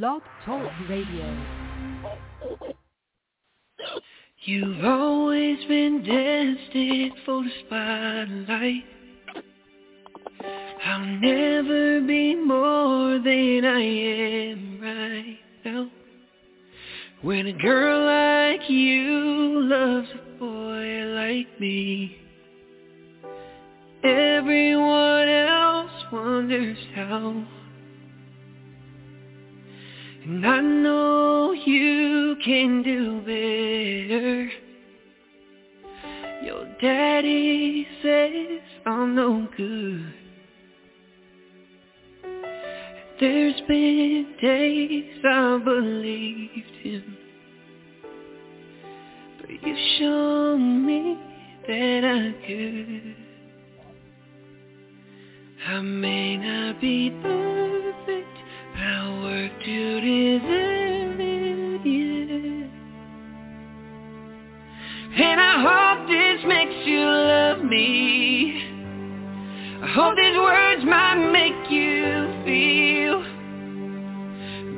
Blog Talk Radio. You've always been destined for the spotlight. I'll never be more than I am right now. When a girl like you loves a boy like me, everyone else wonders how. And I know you can do better. Your daddy says I'm no good. There's been days I believed him. But you shown me that I could. I may not be perfect,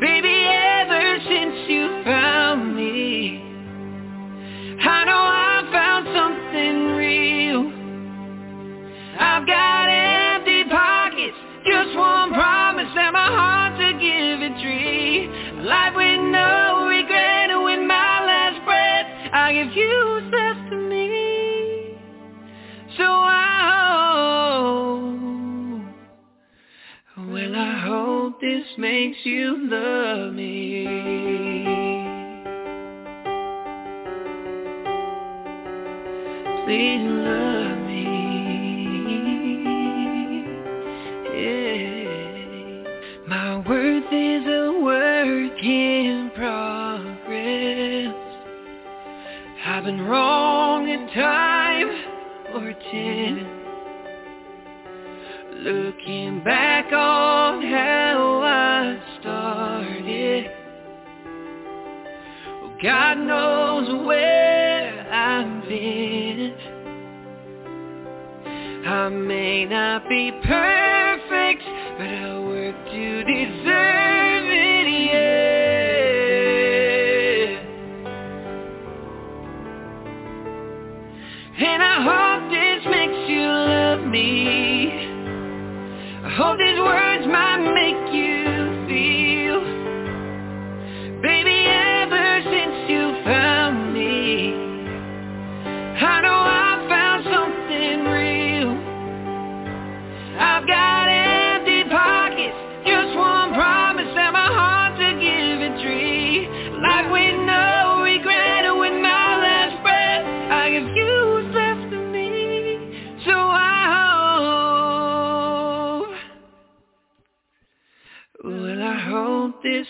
Baby, ever since you found me, I know this makes you love me. Please love me. Yeah. My worth is a work in progress. I've been wrong in time or ten. Looking back on how knows where I've been. I may not be perfect, but I work to deserve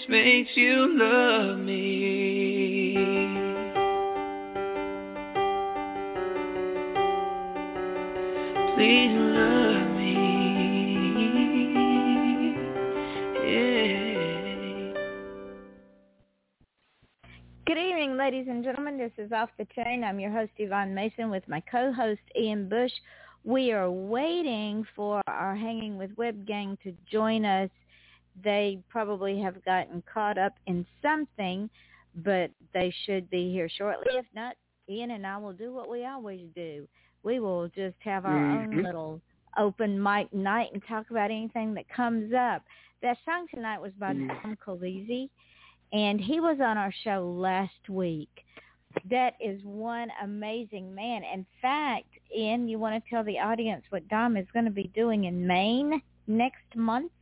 makes you love me. Please love me. Yeah. Good evening, ladies and gentlemen. This is Off the Chain. I'm your host, Yvonne Mason, with my co-host, Ian Bush. We are waiting for our Hanging with Web gang to join us. They probably have gotten caught up in something, but they should be here shortly. If not, Ian and I will do what we always do. We will just have our own Mhm. little open mic night and talk about anything that comes up. That song tonight was by Mm. Dom Colizzi, and he was on our show last week. That is one amazing man. In fact, Ian, you want to tell the audience what Dom is going to be doing in Maine next month?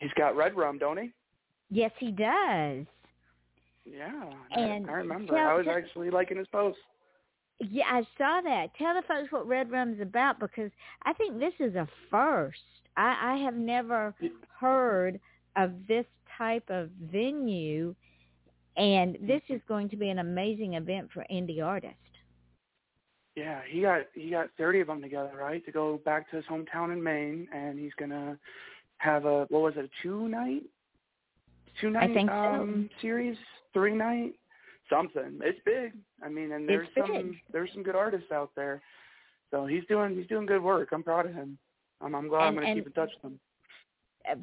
He's got red rum, don't he? Yes, he does. Yeah, And I, I remember. tell- I was tell- actually liking his post. Yeah, I saw that. Tell the folks what Red Rum's about because I think this is a first. I, I have never heard of this type of venue, and this is going to be an amazing event for indie artists. Yeah, he got he got thirty of them together, right, to go back to his hometown in Maine, and he's gonna have a what was it, a two night, two night think so. um series, three night, something. It's big. I mean, and there's It's some big. there's some good artists out there. So he's doing he's doing good work. I'm proud of him. I'm I'm glad I'm gonna keep in touch with him. Uh,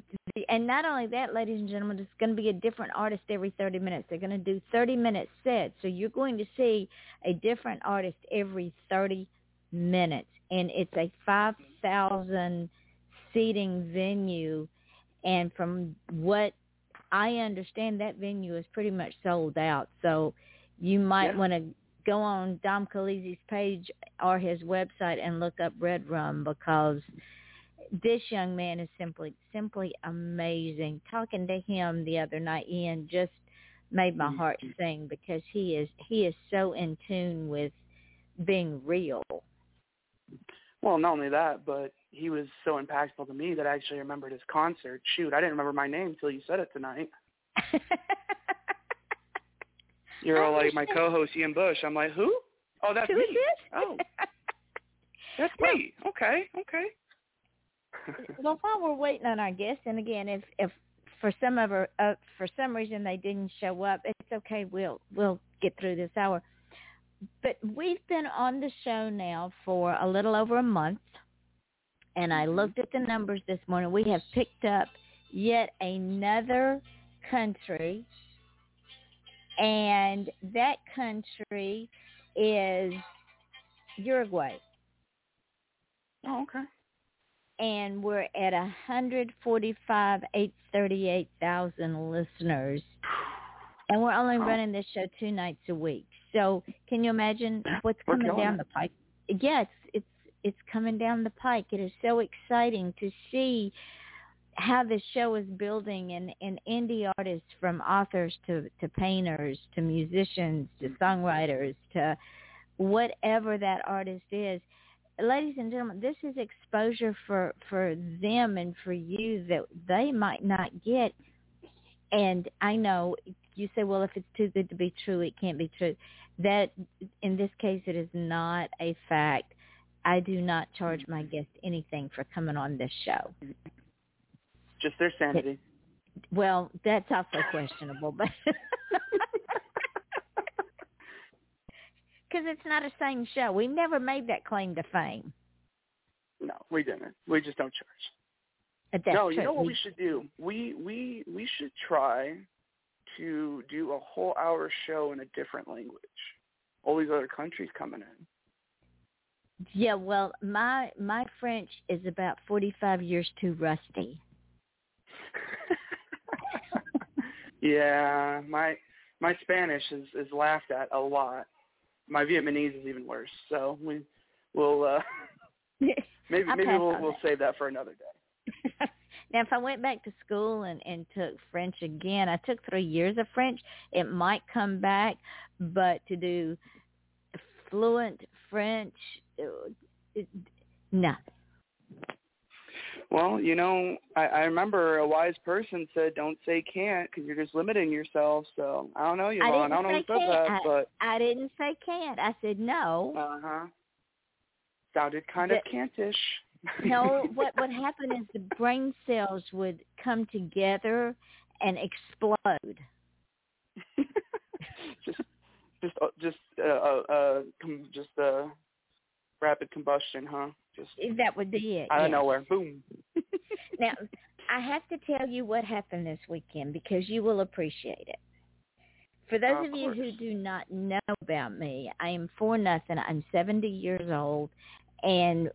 and not only that, ladies and gentlemen, it's going to be a different artist every 30 minutes. They're going to do 30-minute sets. So you're going to see a different artist every 30 minutes. And it's a 5,000 seating venue. And from what I understand, that venue is pretty much sold out. So you might Yeah. want to go on Dom Khaleesi's page or his website and look up Red Rum because this young man is simply simply amazing. Talking to him the other night, Ian just made my heart sing because he is he is so in tune with being real. Well, not only that, but he was so impactful to me that I actually remembered his concert. Shoot, I didn't remember my name until you said it tonight. You're all like my co-host Ian Bush. I'm like, who? Oh, that's Who me. is this? Oh, that's me. Okay, okay. well, while we're waiting on our guests, and again, if if for some of our, uh, for some reason they didn't show up, it's okay. We'll we'll get through this hour. But we've been on the show now for a little over a month, and I mm-hmm. looked at the numbers this morning. We have picked up yet another country, and that country is Uruguay oh, okay. and we're at a hundred forty-five eight thirty-eight thousand listeners, and we're only running this show two nights a week. So can you imagine what's We're coming down it. the pike? Yes, it's it's it's coming down the pike. It is so exciting to see how this show is building and, and indie artists from authors to, to painters to musicians to songwriters to whatever that artist is ladies and gentlemen, this is exposure for for them and for you that they might not get. And I know you say, well, if it's too good to be true, it can't be true. That in this case, it is not a fact. I do not charge my guests anything for coming on this show. Just their sanity. Well, that's also questionable, but because it's not a same show. We never made that claim to fame. no, we didn't. We just don't charge. No, true. you know what We- we should do? We we we should try to do a whole hour show in a different language. All these other countries coming in. Yeah, well, my my French is about forty five years too rusty. yeah, my my Spanish is is laughed at a lot. My Vietnamese is even worse. So we we'll uh maybe maybe we'll we'll save that for another day. Now, if I went back to school and and took French again, I took three years of French. It might come back, but to do fluent French, uh, it, no. Well, you know, I, I remember a wise person said, "Don't say can't because you're just limiting yourself." So I don't know, you I didn't I don't know say who said can't. but I didn't say can't. I said no. uh huh, sounded kind of That- cantish. No, what what happened is the brain cells would come together and explode. just, just, uh, just, uh, uh, uh, com- just, uh, rapid combustion, huh? Just That would be it. out of yes. nowhere, boom. Now, I have to tell you what happened this weekend because you will appreciate it. For those Of of you who do not know about me, I am for nothing. I'm 70 years old and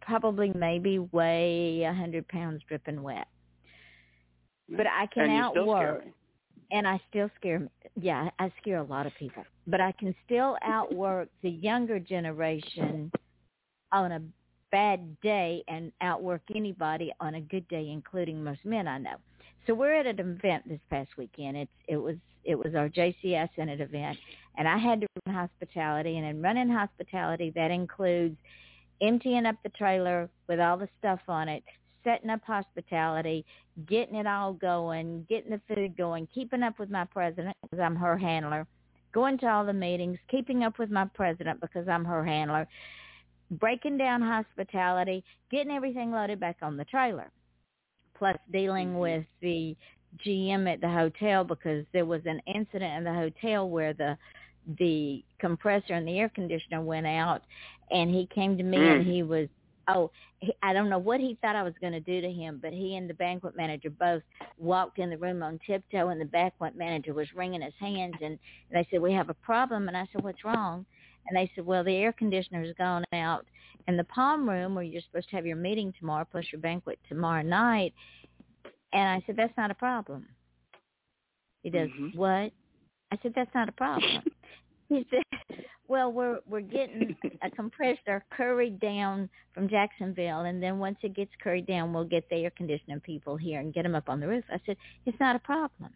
probably maybe weigh a 100 pounds dripping wet. But I can and outwork and I still scare yeah, I scare a lot of people. But I can still outwork the younger generation on a bad day and outwork anybody on a good day, including most men I know. So we're at an event this past weekend. It's it was it was our JCS Senate event and I had to run hospitality and in running hospitality that includes emptying up the trailer with all the stuff on it, setting up hospitality, getting it all going, getting the food going, keeping up with my president because I'm her handler, going to all the meetings, keeping up with my president because I'm her handler, breaking down hospitality, getting everything loaded back on the trailer, plus dealing Mhm. with the GM at the hotel because there was an incident in the hotel where the the compressor and the air conditioner went out and he came to me and Mm. he was oh, he, I don't know what he thought I was going to do to him, but he and the banquet manager both walked in the room on tiptoe, and the banquet manager was wringing his hands, and, and they said, "We have a problem," and I said, "What's wrong?" And they said, "Well, the air conditioner's gone out in the palm room where you're supposed to have your meeting tomorrow, plus your banquet tomorrow night." And I said, "That's not a problem." He does Mhm. what? I said, "That's not a problem." he said, "Well, we're we're getting a compressor curried down from Jacksonville, and then once it gets curried down, we'll get the air conditioning people here and get them up on the roof." I said, "It's not a problem.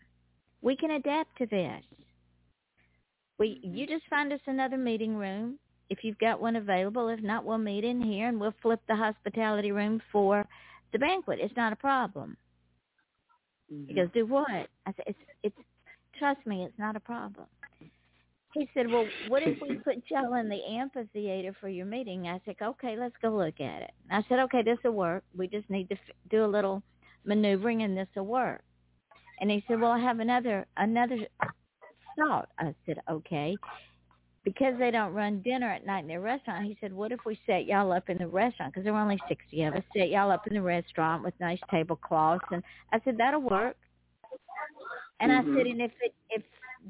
We can adapt to this. We you just find us another meeting room if you've got one available. If not, we'll meet in here and we'll flip the hospitality room for the banquet. It's not a problem." Mhm. He goes, "Do what?" I said, "It's it's trust me, it's not a problem." He said, "Well, what if we put y'all in the amphitheater for your meeting?" I said, "Okay, let's go look at it." I said, "Okay, this will work. We just need to f- do a little maneuvering, and this will work." And he said, "Well, I have another another thought." I said, "Okay." Because they don't run dinner at night in their restaurant, he said, "What if we set y'all up in the restaurant? Because there were only sixty of us. Set y'all up in the restaurant with nice tablecloths." And I said, "That'll work." And I said, Mhm. and if it if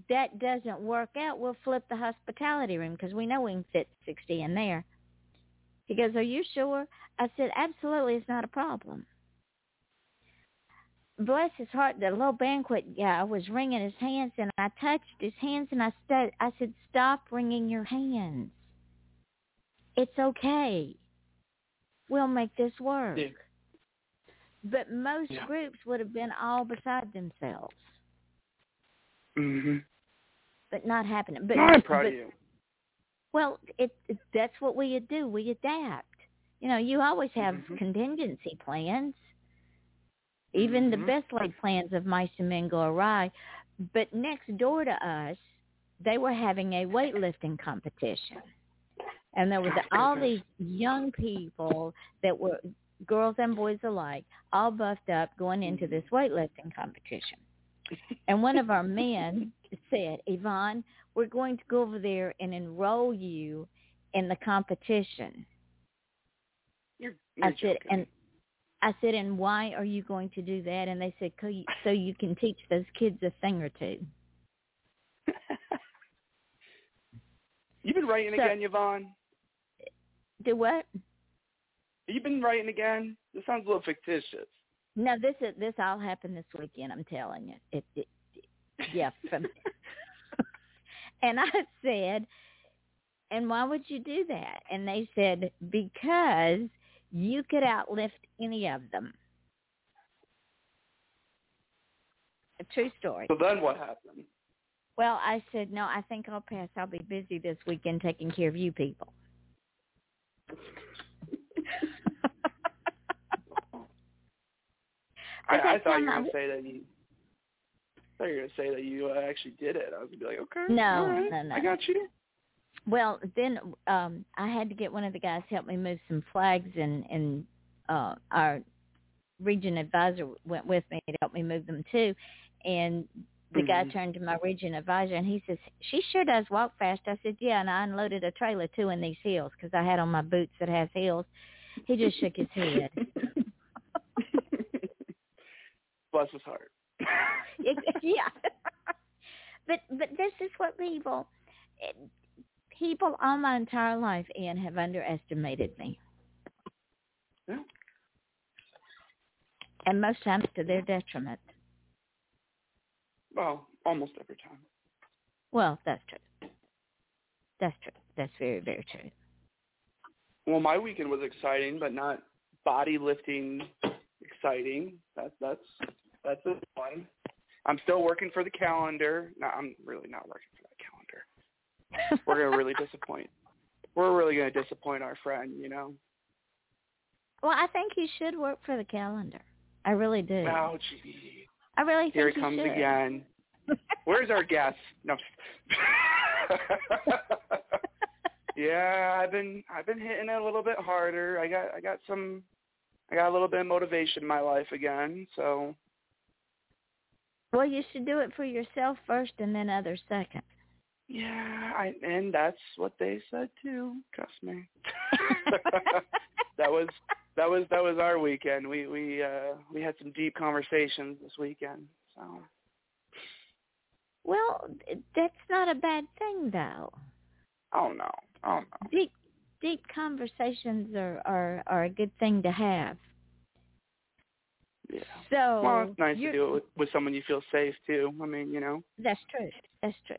that doesn't work out, we'll flip the hospitality room because we know we can fit sixty in there. He goes, "Are you sure?" I said, "Absolutely, it's not a problem." Bless his heart, the little banquet guy was wringing his hands, and I touched his hands, and I said, "I said, stop wringing your hands. It's okay. We'll make this work." Yeah. But most Yeah. groups would have been all beside themselves, Mhm. but not happening. But No, I'm proud but, of you. Well, it, it that's what we do. We adapt. You know, you always have Mhm. contingency plans. Even the Mhm. best laid plans of mice and men go awry. But next door to us, they were having a weightlifting competition, and there was all these young people that were girls and boys alike, all buffed up, going into this weightlifting competition. And one of our men said, Yvonne, we're going to go over there and enroll you in the competition. You're, you're I said, joking. and I said, and why are you going to do that? And they said, so you can teach those kids a thing or two. You've been writing So- again, Yvonne. Do what? You've been writing again. This sounds a little fictitious. No, this is this all happened this weekend. I'm telling you. It, it, yeah. From, and I said, and why would you do that? And they said because you could outlift any of them. A true story. So then what happened? Well, I said, no, I think I'll pass. I'll be busy this weekend taking care of you people. I, I thought you were gonna say that you. I thought you were gonna say that you uh, actually did it. I was gonna be like, okay, No, right, no, no. I got you. Well, then um I had to get one of the guys to help me move some flags and and uh our region advisor went with me to help me move them too. And the guy Mhm. turned to my region advisor and he says, "She sure does walk fast." I said, "Yeah," and I unloaded a trailer too in these heels because I had on my boots that have heels. He just shook his head. Bless his heart. It- yeah. but but this is what people people all my entire life, Ian, have underestimated me. Yeah. And most times to their detriment. well, almost every time. Well, that's true. That's true. That's very, very true. Well, my weekend was exciting, but not body lifting exciting. That's that's that's a one. I'm still working for the calendar. No, I'm really not working for that calendar. We're gonna really disappoint. We're really gonna disappoint our friend, you know. well, I think you should work for the calendar. I really do. Oh, gee. I really think Here you comes should. again. Where's our guest? No. yeah, I've been I've been hitting it a little bit harder. I got I got some I got a little bit of motivation in my life again. So well, you should do it for yourself first and then others second. yeah, I and that's what they said too. Trust me. that was that was that was our weekend. We we uh we had some deep conversations this weekend. So Well, that's not a bad thing though. Oh no. Oh no. Deep deep conversations are are are a good thing to have. Yeah. So Well, it's nice to do it with, with someone you feel safe too. I mean, you know. That's true. That's true.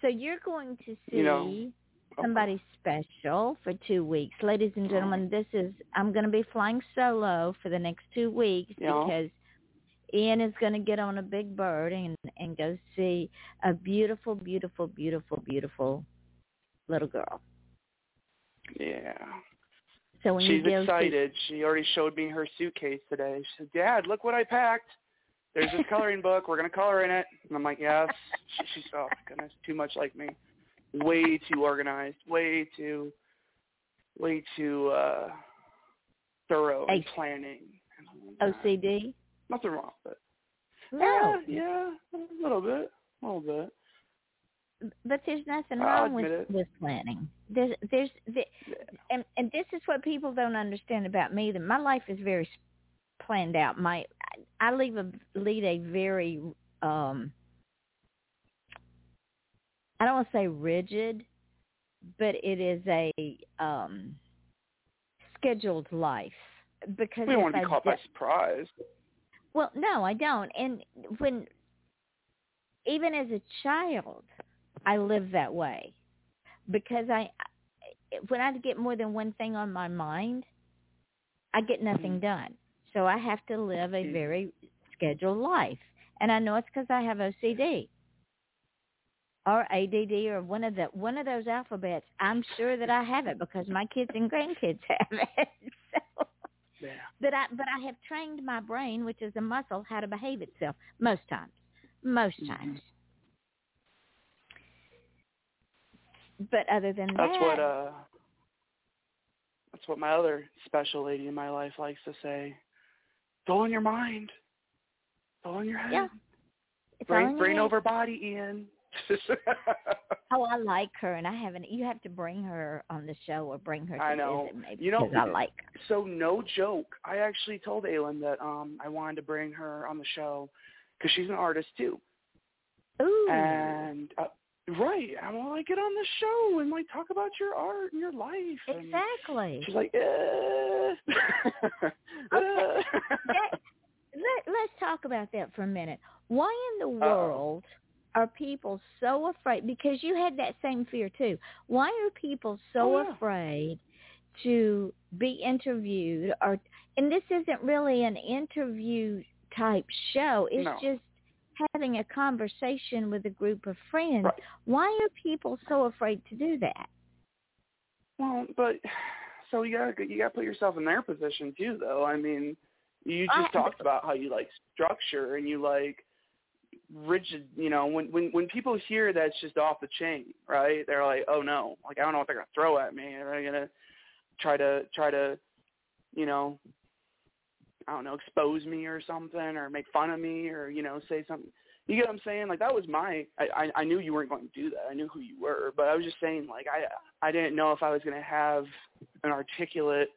So you're going to see You know, uh-huh. somebody special for two weeks. Ladies and uh-huh. gentlemen, this is I'm going to be flying solo for the next two weeks Yeah. because Ian is going to get on a big bird and and go see a beautiful, beautiful, beautiful, beautiful little girl. Yeah. So when She's excited. She already showed me her suitcase today. She said, "Dad, look what I packed. There's this coloring book. We're gonna color in it." And I'm like, "Yes." She, she's oh my goodness, too much like me. Way too organized. Way too, way too uh thorough in planning. and all see that. OCD, Nothing wrong with it. no, Yeah, yeah, a little bit, a little bit. But there's nothing wrong with it. with planning. There's there's the, and and this is what people don't understand about me that my life is very planned out my i leave a lead a very um i don't want to say rigid but it is a um scheduled life because We don't want to be I caught by surprise. well, no, I don't. And when even as a child, I lived that way because I when I get more than one thing on my mind, I get nothing Mhm. done. So I have to live a very scheduled life. And I know it's because I have OCD or ADD or one of the one of those alphabets. I'm sure that I have it because my kids and grandkids have it. So Yeah. but I but I have trained my brain, which is a muscle, how to behave itself most times. Most Mhm. times. But other than That's that, what uh that's what my other special lady in my life likes to say. It's all in your mind. It's all in your head. Yeah. it's brain brain over body, Ian. Oh, I like her, and I haven't. You have to bring her on the show or bring her to I know. visit maybe You know- I like her. so no joke, I actually told Aylin that um I wanted to bring her on the show because she's an artist too. Ooh, And uh, right, I want to get on the show and like talk about your art and your life. And exactly. She's like, eh. Okay. That- Let, let's talk about that for a minute. Why in the Uh-oh. world are people so afraid? Because you had that same fear too. Why are people so Oh, yeah. afraid to be interviewed? Or and this isn't really an interview type show. It's No. just having a conversation with a group of friends. Right. Why are people so afraid to do that? Well, but so you gotta you gotta put yourself in their position too, though. I mean, you just I- talked about how you like structure and you like rigid. You know, when when when people hear that's just off the chain, right? They're like, oh no, like I don't know what they're gonna throw at me. Are they gonna try to try to, you know, I don't know, expose me or something, or make fun of me, or you know, say something. You get what I'm saying? Like that was my. I I, knew you weren't going to do that. I knew who you were, but I was just saying, like I I didn't know if I was going to have an articulate,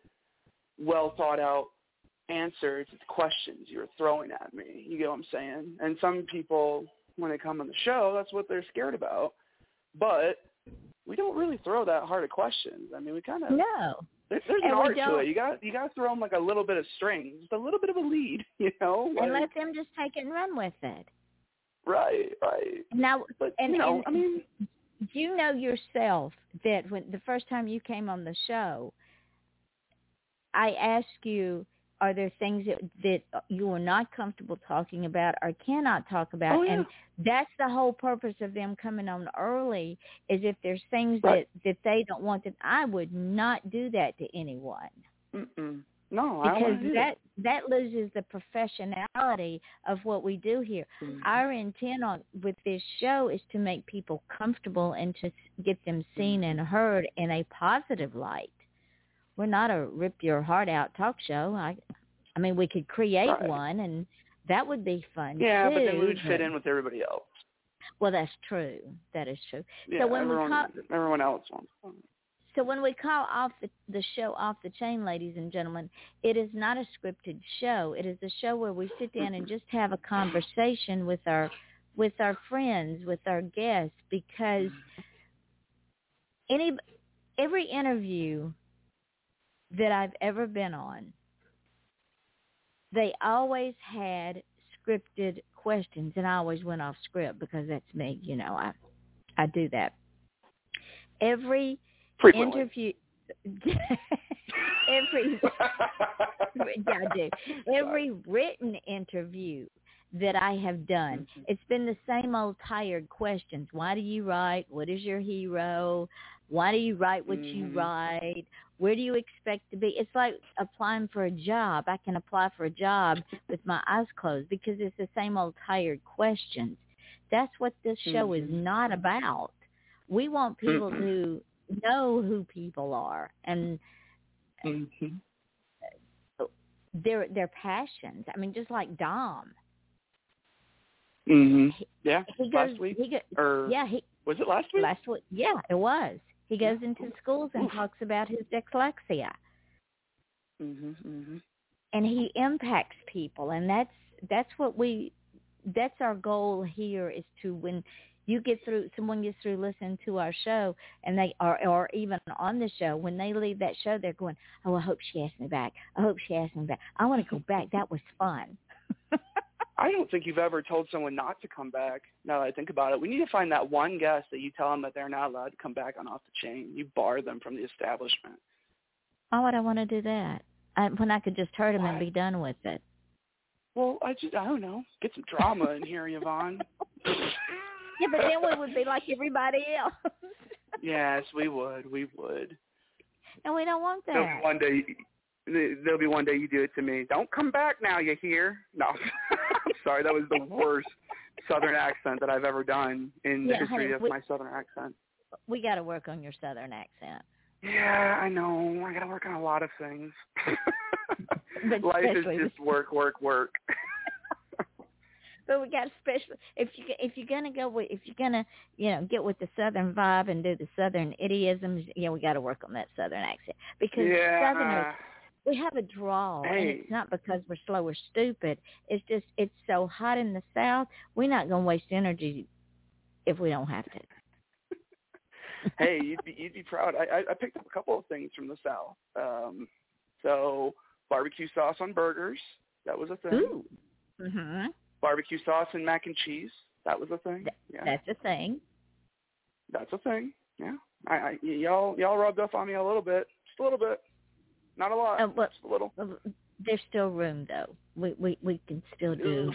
well thought out answer to the questions you were throwing at me. You get what I'm saying? And some people, when they come on the show, that's what they're scared about. But we don't really throw that hard of questions. I mean, we kind of No. There, there's an art to it. You got you got to throw them like a little bit of string, just a little bit of a lead, you know? And let them just take it and run with it. right, right. Now, But And- you know, and- I mean, you know yourself that when the first time you came on the show, I asked you, are there things that that you are not comfortable talking about or cannot talk about? Oh, yeah. And that's the whole purpose of them coming on early is if there's things Right. that that they don't want that I would not do that to anyone mm-mm. no, because that that loses the professionality of what we do here. Mhm. Our intent on with this show is to make people comfortable and to get them seen and heard in a positive light. We're not a rip your heart out talk show. I, I mean, we could create Right. one, and that would be fun. Yeah, too, but then we would fit in with everybody else. Well, that's true. That is true. Yeah, when we everyone, talk- everyone else wants. So when we call off the, the show off the chain, ladies and gentlemen, it is not a scripted show. It is a show where we sit down and just have a conversation with our with our friends, with our guests, because any every interview that I've ever been on, they always had scripted questions, and I always went off script because that's me. You know, I I do that. Every Frequently. interview every yeah, I do. Every written interview that I have done, Mhm. it's been the same old tired questions. Why do you write? What is your hero? Why do you write what you Mhm. write? Where do you expect to be? It's like applying for a job. I can apply for a job with my eyes closed because it's the same old tired questions. That's what this show is Mhm. not about. We want people to know who people are and Mhm. their their passions. I mean, just like Dom, Mhm. Yeah. he goes. last week He go, or yeah, he was it last week? last week. Yeah, it was. He goes into schools and talks about his dyslexia, Mhm. Mhm. and he impacts people, and that's that's what we. That's our goal here is to when you get through someone gets through listening to our show and they are or even on the show when they leave that show they're going oh i hope she asked me back i hope she asked me back i want to go back that was fun I don't think you've ever told someone not to come back. Now that I think about it, we need to find that one guest that you tell them that they're not allowed to come back on off the chain. You bar them from the establishment. why would i want to do that I, when i could just hurt him and be done with it Well, I just I don't know. Get some drama in here, Yvonne. yeah but then we would be like everybody else yes, we would. We would. and we don't want There'll that be one day. There'll be one day you do it to me. Don't come back now. You hear? No, sorry. That was the uh-huh. worst Southern accent that I've ever done in the Yeah, history honey, of we- my Southern accent. we got to work on your southern accent Yeah, I know. I got to work on a lot of things. Life is just work, work, work. But we got special. If you if you're gonna go with if you're gonna you know get with the southern vibe and do the southern idioms, yeah, we got to work on that southern accent because southerners yeah. We have a drawl, and it's not because we're slow or stupid. It's just it's so hot in the south. We're not gonna waste energy if we don't have to. hey, you'd be you'd be proud. I, I I picked up a couple of things from the south. Um, so barbecue sauce on burgers, that was a thing. Ooh. Mhm. Barbecue sauce and mac and cheese, that was a thing. Th- Yeah, That's a thing. that's a thing. Yeah, I, I y'all y'all rubbed off on me a little bit, just a little bit, not a lot, Uh, just a little. there's still room though. We we we can still do.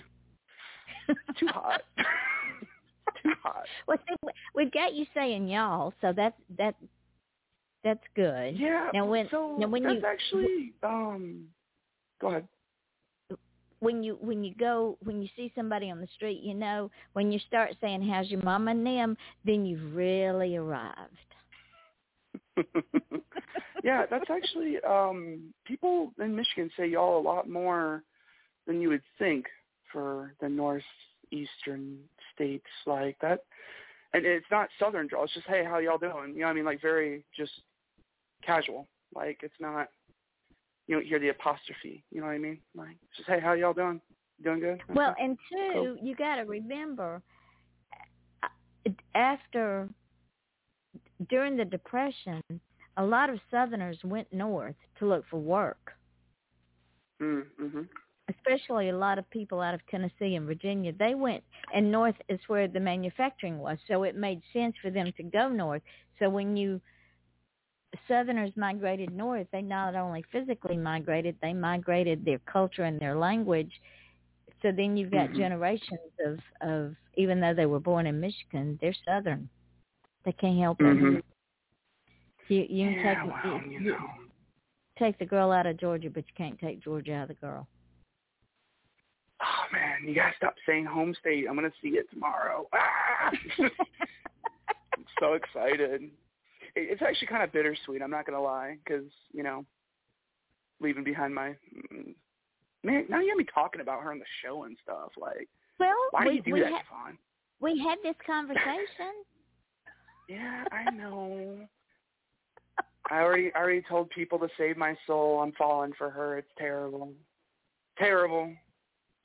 Too hot. Too hot. Well, see, we- we've got you saying y'all, so that's that that's good. Yeah. Now when so now when that's you actually um, go ahead. when you when you go when you see somebody on the street, you know when you start saying "How's your mama and them," then you've really arrived. yeah, that's actually um people in Michigan say y'all a lot more than you would think for the northeastern states like that. And it's not southern drawl, it's just hey, how y'all doing? You know what I mean? Like very just casual. Like it's not you don't hear the apostrophe, you know what I mean? Like just hey, how y'all doing? Doing good? Well, and two, Cool. you got to remember uh, after during the depression, a lot of Southerners went north to look for work. mm, mhm. especially a lot of people out of Tennessee and Virginia, they went and north is where the manufacturing was, so it made sense for them to go north. So when you Southerners migrated north, they not only physically migrated, they migrated their culture and their language. So then you've got Mhm. generations of of even though they were born in Michigan, they're Southern. They can't help it. You you can Yeah, take well, you, you know. take the girl out of Georgia, but you can't take Georgia out of the girl. Oh man, you gotta stop saying home state. I'm gonna see it tomorrow. Ah! I'm so excited. It- It's actually kind of bittersweet. I'm not gonna lie, because you know, leaving behind my mm, man. Now you have me talking about her on the show and stuff. Like, Well, why do we you do we that, ha- we had this conversation. Yeah, I know. I already I already told people to save my soul. I'm falling for her. It's terrible. Terrible.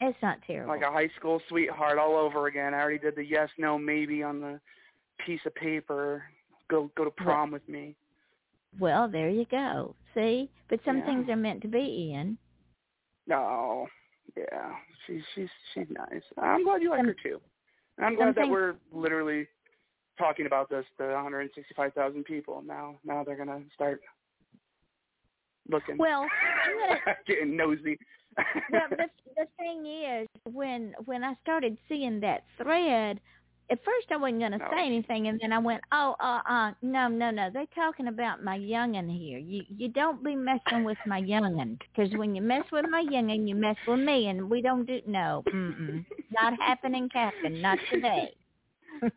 It's not terrible. Like a high school sweetheart all over again. I already did the yes, no, maybe on the piece of paper. Go go to prom with me. Well, there you go. See? But some Yeah. things are meant to be, Ian. No. Yeah. She's she's she's nice. I'm glad you like Some- her too. And I'm glad that things- we're literally talking about this to 165,000 people. Now now they're gonna start looking. Well, gonna getting nosy. well, the the thing is, when when I started seeing that thread, at first I wasn't going to No. say anything, and then I went, "Oh, uh, uh, no, no, no, they're talking about my youngin here. You you don't be messing with my youngin, because when you mess with my youngin, you mess with me, and we don't do no, mm-mm, not happening, Captain, not today."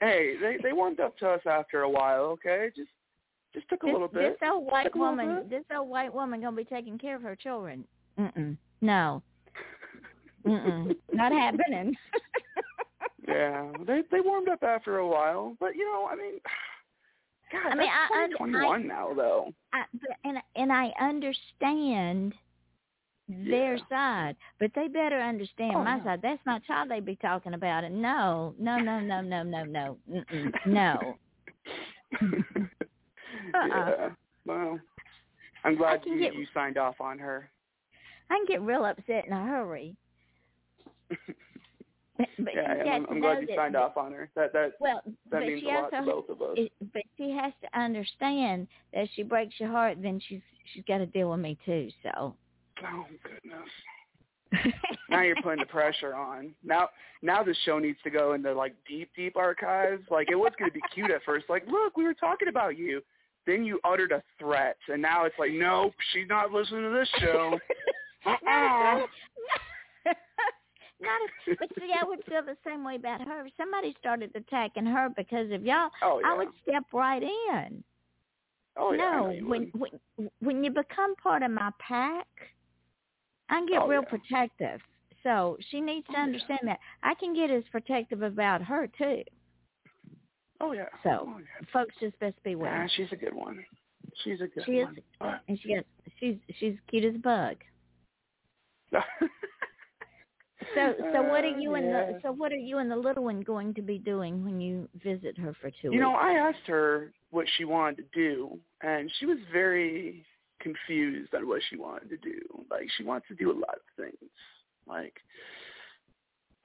hey, they they warmed up to us after a while. Okay, just just took a this, little bit. this old white woman, this old white woman gonna be taking care of her children. Mm-mm, no, mm-mm, not happening. Yeah, they they warmed up after a while, but you know, I mean, God, I mean, that's I- I- 2021 now though. I, but, and and I understand their Yeah. side, but they better understand Oh, my yeah. side. That's my child they be talking about, and no, no, no, no, no, no, no, no. Uh-uh. Yeah. Well, I'm glad you get- you signed off on her. I can get real upset in a hurry. But, but yeah, I'm, I'm glad you that, signed off on her. That that Well, that means a lot to both of us. it, but she has to understand that if she breaks your heart, then she's she's got to deal with me too. So. Oh goodness. now you're putting the pressure on. Now now the show needs to go into like deep, deep archives. Like it was gonna be cute at first, like, look, we were talking about you. Then you uttered a threat and now it's like, Nope, she's not listening to this show. Uh-uh. Not a, but see, I would feel the same way about her. If somebody started attacking her because of y'all, Oh yeah. I would step right in. oh yeah. No, when when when you become part of my pack, I can get Oh, real yeah. protective. So she needs to Oh, yeah. understand that I can get as protective about her too. Oh yeah. So, oh, yeah. Folks just best Yeah, beware. she's a good one. She's a good She is, one. And she got she's she's cute as a bug. So so what are uh, you and Yeah. the so what are you and the little one going to be doing when you visit her for two You know. I asked her what she wanted to do, and she was very confused on what she wanted to do. Like, she wants to do a lot of things. Like,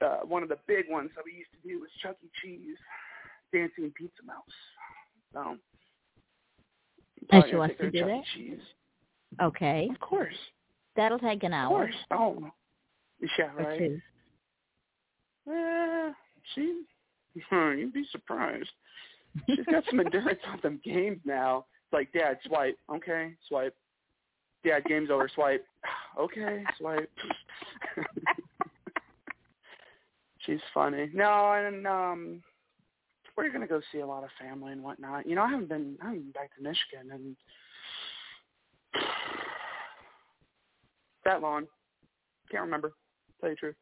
uh, one of the big ones that we used to do was Chuck E. Cheese, Dancing Pizza Mouse. So, Oh, probably she wants to do Chuck that? E. Cheese. Okay, Of course. that'll take an hour. Of course. Oh. Yeah, right. Uh, she, you'd be surprised. She's got some endurance on them games now. It's like, Dad, swipe. Okay, swipe. Dad, game's over. Swipe. Okay, swipe. She's funny. No, and um, we're gonna go see a lot of family and whatnot. You know, I haven't been, I haven't been back to Michigan and that long. Can't remember. Tell you the truth.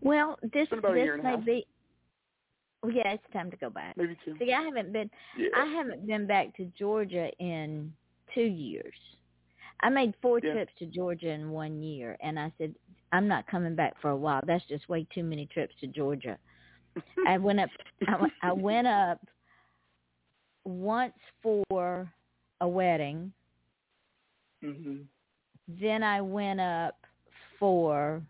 Well, this this may be. well, Yeah, it's time to go back. Maybe two. See, I haven't been Yeah. I haven't been back to Georgia in two years. I made four Yeah. trips to Georgia in one year, and I said I'm not coming back for a while. That's just way too many trips to Georgia. I went up. I, went- I went up once for a wedding. mhm. Then I went up for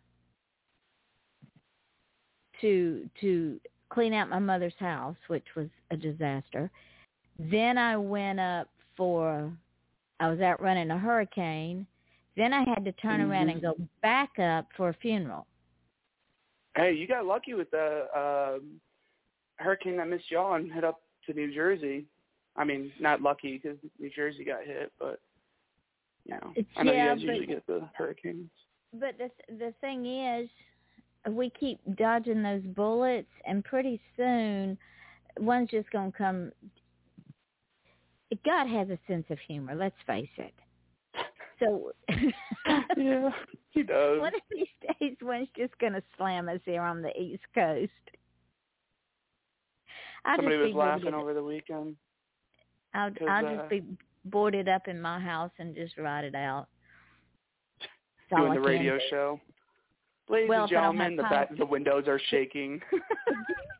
to to clean out my mother's house, which was a disaster. Then I went up for I was out running a hurricane. Then I had to turn around and go back up for a funeral. Hey, you got lucky with the um, hurricane that missed y'all and hit up to New Jersey. I mean, not lucky because New Jersey got hit, but you know, I know Yeah, you guys but- usually get the hurricanes. But the the thing is, we keep dodging those bullets, and pretty soon, one's just gonna come. God has a sense of humor. Let's face it. So, yeah, he does. one of these days, one's just gonna slam us here on the East Coast. I Somebody just was laughing over the weekend. I'll I'll uh, just be boarded up in my house and just ride it out. That's doing the radio show. Ladies well, and gentlemen, the back, the windows are shaking.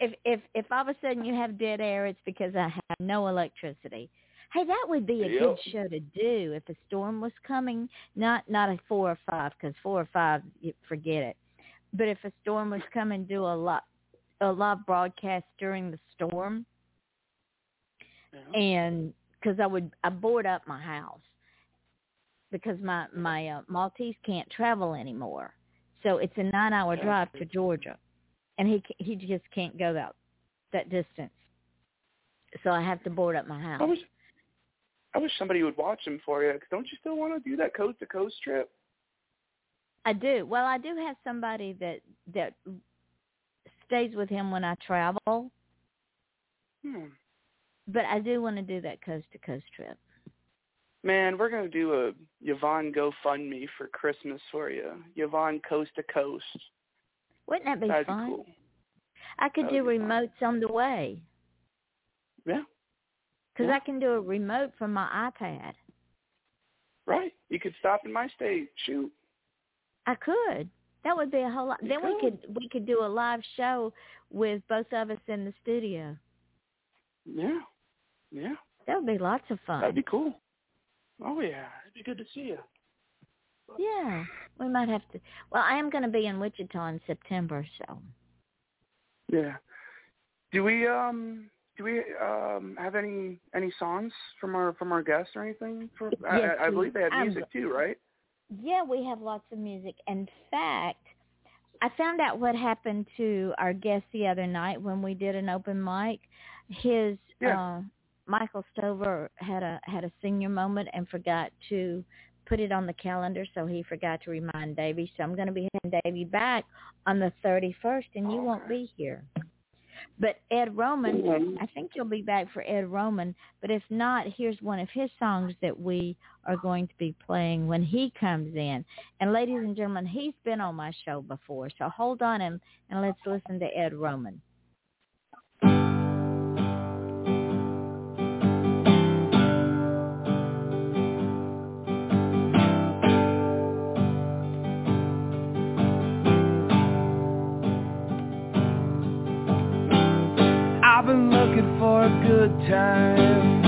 if if if all of a sudden you have dead air, it's because I have no electricity. Hey, that would be a yep. good show to do if a storm was coming. Not not a four or five, because four or five, you forget it. But if a storm was coming, do a lot a live broadcast during the storm, yeah. and because I would I board up my house because my my uh, Maltese can't travel anymore, so it's a nine hour drive to Georgia, and he he just can't go that that distance. So I have to board up my house. I wish I wish somebody would watch him for you. Cause don't you still want to do that coast to coast trip? I do. Well, I do have somebody that that stays with him when I travel. Hmm. But I do want to do that coast to coast trip. Man, we're gonna do a Yvonne GoFundMe for Christmas for you. Yvonne Coast to Coast. Wouldn't that be That'd fun? Be cool. I could That'd do remotes fun. on the way. Yeah. Because yeah. I can do a remote from my iPad. Right. You could stop in my state. Shoot. I could. That would be a whole lot. You then could. we could we could do a live show with both of us in the studio. Yeah. Yeah. That would be lots of fun. That'd be cool. Oh yeah, it'd be good to see you. Yeah, we might have to. Well, I am going to be in Wichita in September, so. Yeah. Do we um do we um have any any songs from our from our guests or anything? For yes, I, I believe they have I'm, music too, right? Yeah, we have lots of music. In fact, I found out what happened to our guest the other night when we did an open mic. His yeah. uh Michael Stover had a had a senior moment and forgot to put it on the calendar, so he forgot to remind Davey. So I'm going to be having Davey back on the 31st, and you won't be here. But Ed Roman. I think you'll be back for Ed Roman. But if not, here's one of his songs that we are going to be playing when he comes in. And ladies and gentlemen, he's been on my show before, so hold on and, and let's listen to Ed Roman. Been looking for a good time.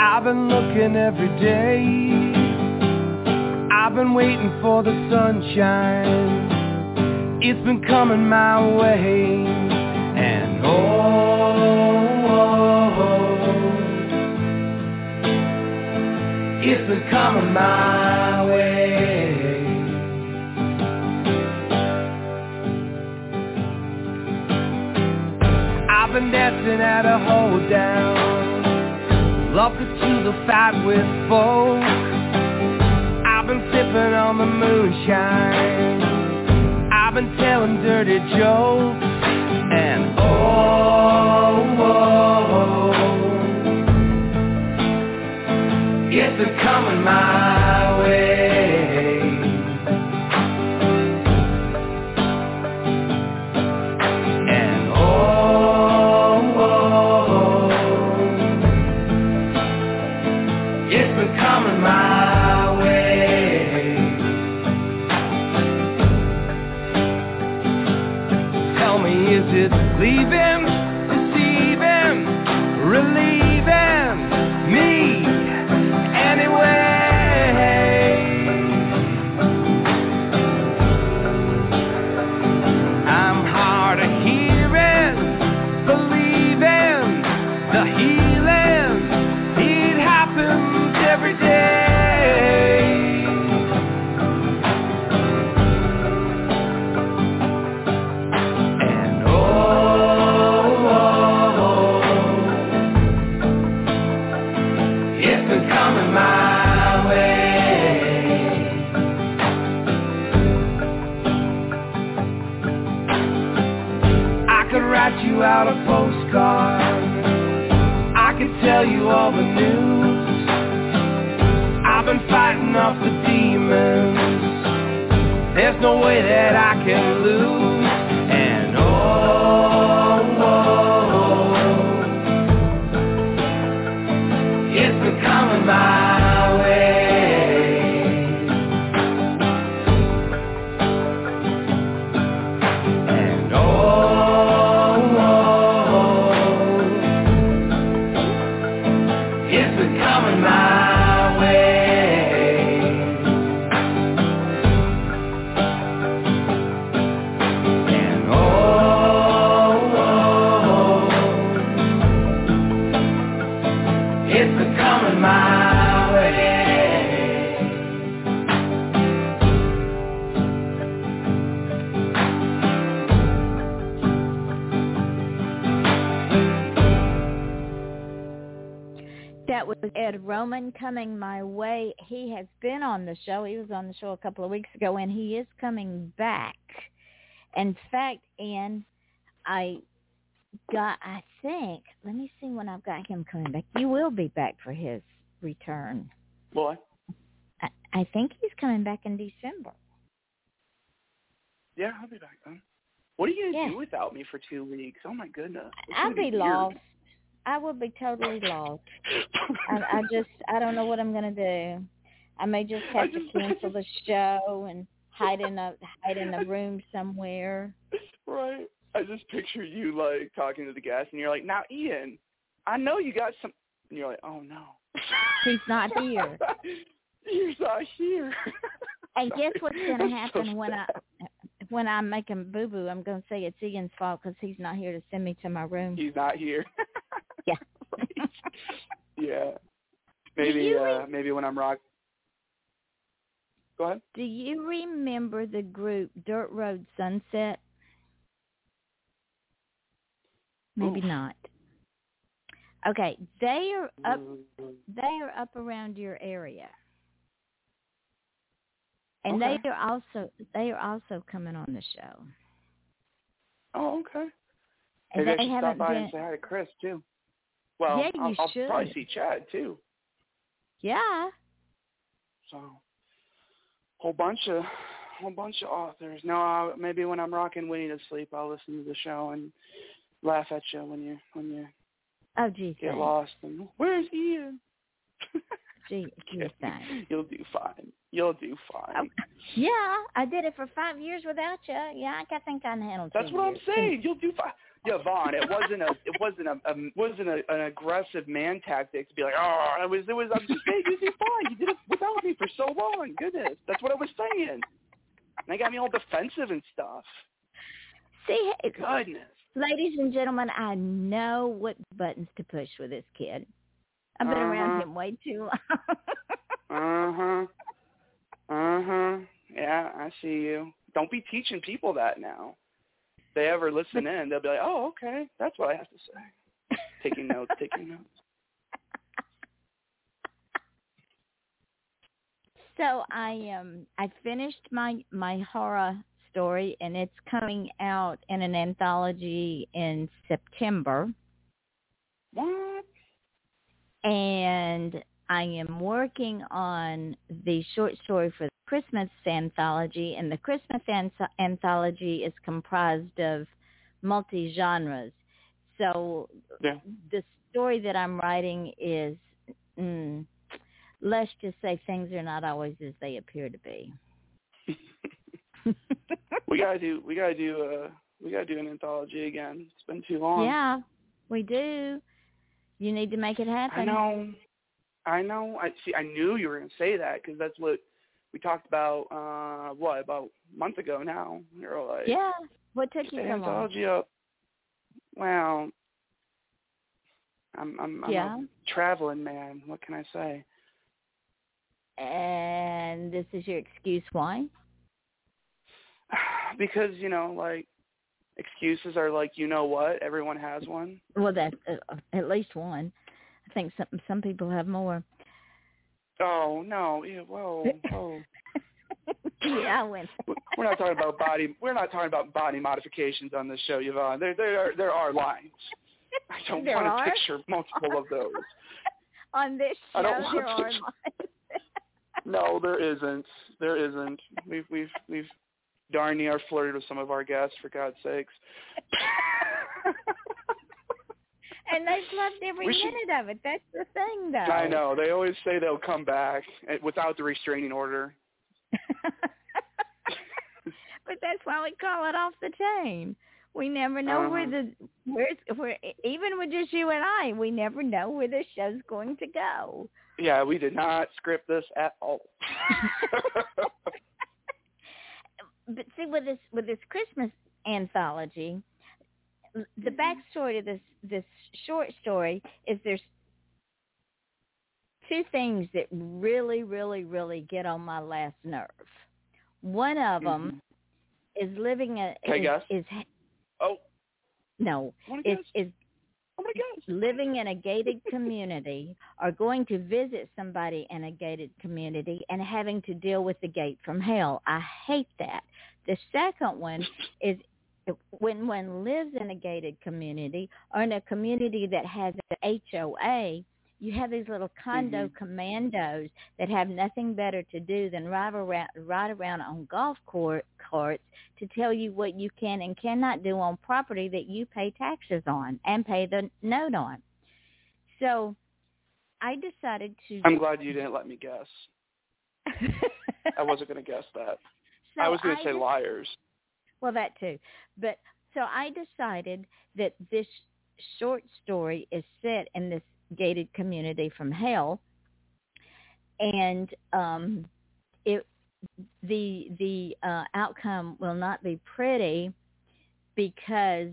I've been looking every day. I've been waiting for the sunshine. It's been coming my way. And oh, oh, oh, oh. it's been coming my way. Dancing at a hold down, locked to the fight with folk. I've been sipping on the moonshine. I've been telling dirty jokes, and oh, oh, oh it's coming my way. That was Ed Roman coming my way. He has been on the show. He was on the show a couple of weeks ago, and he is coming back. In fact, Ian, I got, I think, let me see when I've got him coming back. You will be back for his return. Boy. I, I think he's coming back in December. Yeah, I'll be back then. What are you gonna Yeah. do without me for two weeks? Oh my goodness. I'll gonna be lost. I will be totally lost. I, I just, I don't know what I'm gonna do. I may just have to just- I cancel the show and hide in a hide in a room somewhere. right. I just picture you like talking to the guest, and you're like, "Now, Ian, I know you got some." And you're like, "Oh no." He's not here. He's not here. And guess what's going to That's so happen when I. when I make him boo boo? I'm going to say it's Ian's fault because he's not here to send me to my room. He's not here. Yeah. Yeah. Maybe you uh maybe when I'm rock. Go ahead. Do you remember the group Dirt Road Sunset? Maybe Oof. not. Okay, they are up. Mm, They are up around your area, and Okay. they are also they are also coming on the show. Oh, okay. And Maybe I they should haven't stop by been. and say hi to Chris too. Well, Yeah, you I'll, I'll should. probably see Chad too. Yeah, So, whole bunch of whole bunch of authors. No, I'll, maybe when I'm rocking Winnie to sleep, I'll listen to the show and laugh at you when you when you oh geez, get thanks. lost. And where's Ian? Gee, geez, thanks. You'll do fine. You'll do fine. Oh, Yeah, I did it for five years without you. Yeah, I think I can handle. That's 10 what I'm saying. You'll do fine. Yeah, Vaughn, it wasn't a it wasn't a, a wasn't a, an aggressive man tactic to be like, oh, it was it was. I'm just saying you did fine. You did it without me for so long. Goodness, that's what I was saying. And they got me all defensive and stuff. See, Goodness. ladies and gentlemen, I know what buttons to push with this kid. I've been around Uh-huh. him way too long. Uh huh. Uh huh. Yeah, I see you. Don't be teaching people that now. If they ever listen in, they'll be like, oh, okay, that's what I have to say. Taking notes, taking notes. so I um I finished my my horror story and it's coming out in an anthology in September What? and I am working on the short story for the Christmas anthology and the Christmas anth- anthology is comprised of multi-genres. So Yeah. the story that I'm writing is mm, let's just say things are not always as they appear to be. we gotta do. We gotta do. Uh, we gotta do an anthology again. It's been too long. Yeah, we do. You need to make it happen. I know. I know. I see. I knew you were gonna say that because that's what we talked about. Uh, what about a month ago now? You're like, Yeah. What took you so long? up. Well, I'm I'm, I'm Yeah. a traveling man. What can I say? And this is your excuse why? because you know, like excuses are like you know what. Everyone has one. Well, that's uh, at least one. I think some some people have more. Oh no! Yeah, whoa, whoa. yeah, I went. We're not talking about body. We're not talking about body modifications on this show, Yvonne. There, there are there are lines. I don't There want are? to picture multiple of those. On this I don't want there to- are lines. No, there isn't. There isn't. We've we've we've darn near flirted with some of our guests for God's sakes. and they've loved every We should- minute of it. That's the thing, though. I know. They always say they'll come back eh, without the restraining order. but that's why we call it off the chain. We never know where Uh-huh. the where where even with just you and I, we never know where the show's going to go. Yeah, we did not script this at all. but see with this with this Christmas anthology, the Mhm. backstory to this this short story is there's two things that really really really get on my last nerve. One of them is living a I is, is oh, no is is Oh my gosh. living in a gated community or going to visit somebody in a gated community and having to deal with the gate from hell. I hate that. The second one is when one lives in a gated community or in a community that has an HOA, you have these little condo Mhm. commandos that have nothing better to do than ride around ride around on golf court carts to tell you what you can and cannot do on property that you pay taxes on and pay the note on. So I decided to I'm glad you didn't let me guess. I wasn't going to guess that. so I was going to say liars. Well, that too. But so I decided that this short story is set in this gated community from hell, and um, it the the uh, outcome will not be pretty because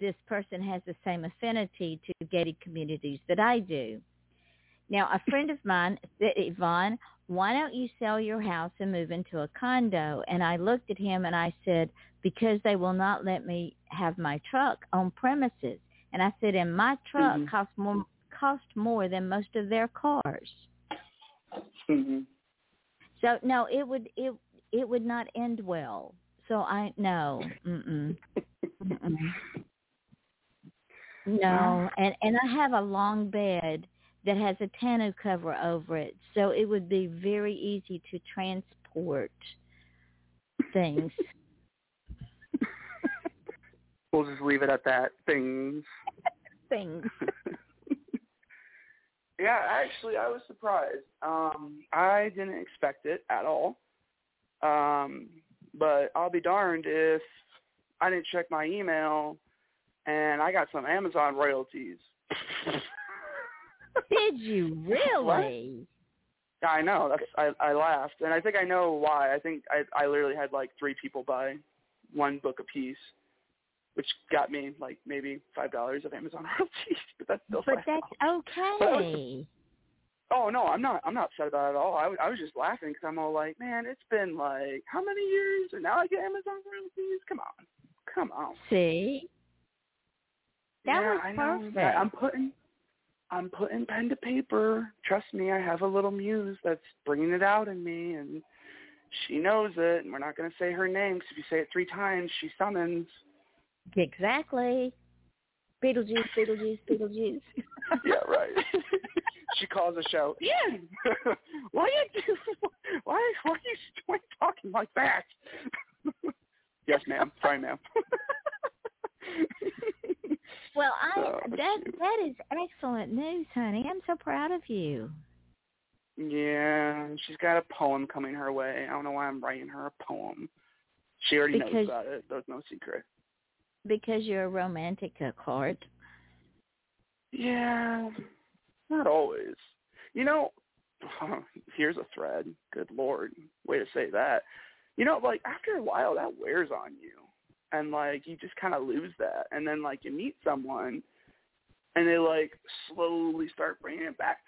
this person has the same affinity to gated communities that I do. Now, a friend of mine Yvonne, why don't you sell your house and move into a condo? And I looked at him and I said, because they will not let me have my truck on premises. And I said, and my truck Mhm. costs more cost more than most of their cars. hmm So no, it would it it would not end well. So I no, mm-mm, mm-mm. no, and and I have a long bed that has a tonneau cover over it, so it would be very easy to transport things. We'll just leave it at that. Things. things. yeah, actually, I was surprised. Um, I didn't expect it at all. Um, but I'll be darned if I didn't check my email and I got some Amazon royalties. Did you really? Yeah, I know. That's I I laughed, and I think I know why. I think I I literally had like three people buy one book a piece, which got me like maybe five dollars of Amazon royalties. But that's still But that's okay. Oh no, I'm not. I'm not upset about it at all. I, was- just laughing because I'm all like, man, it's been like how many years, and now I get Amazon royalties. Come on, come on. See, that yeah, was I know. perfect. that- I'm putting, I'm putting pen to paper. Trust me, I have a little muse that's bringing it out in me, and she knows it. And we're not going to say her name because if you say it three times, she summons. exactly. Beetlejuice, Beetlejuice, Beetlejuice. yeah, right. she calls a show. Ian, why you do? Why why are you why are you talking like that? yes, ma'am. Sorry, ma'am. Well, I Oh, that shoot. that is excellent news, honey. I'm so proud of you. yeah, she's got a poem coming her way. I don't know why I'm writing her a poem. She already knows about it. There's no secret. Because you're a romantic at heart. Yeah, not always. You know, here's a thread. Good lord, way to say that. You know, like after a while, that wears on you, and like you just kind of lose that, and then like you meet someone, and they like slowly start bringing it back.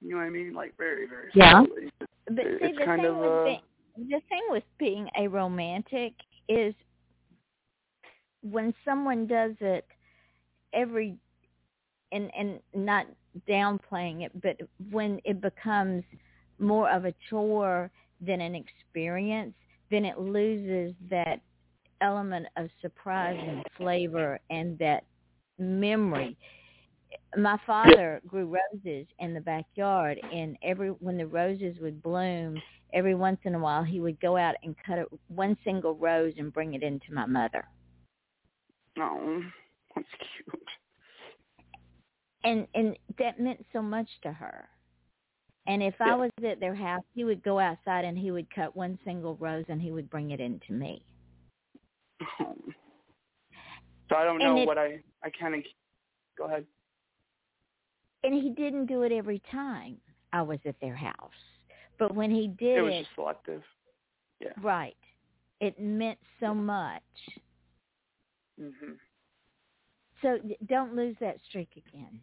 You know what I mean? Like very, very Yeah. slowly. But see, it's the kind thing of with a- being, the thing with being a romantic is when someone does it every and and not downplaying it, but when it becomes more of a chore than an experience, then it loses that element of surprise and flavor and that memory. My father grew roses in the backyard, and every when the roses would bloom, every once in a while he would go out and cut a, one single rose and bring it into my mother. Oh, that's cute. and and that meant so much to her. And if Yeah. I was at their house, he would go outside and he would cut one single rose and he would bring it into me. So I don't know it- what I I kind of go ahead. And he didn't do it every time I was at their house. But when he did It was just selective. Yeah. right, it meant so much. Mhm. So don't lose that streak again.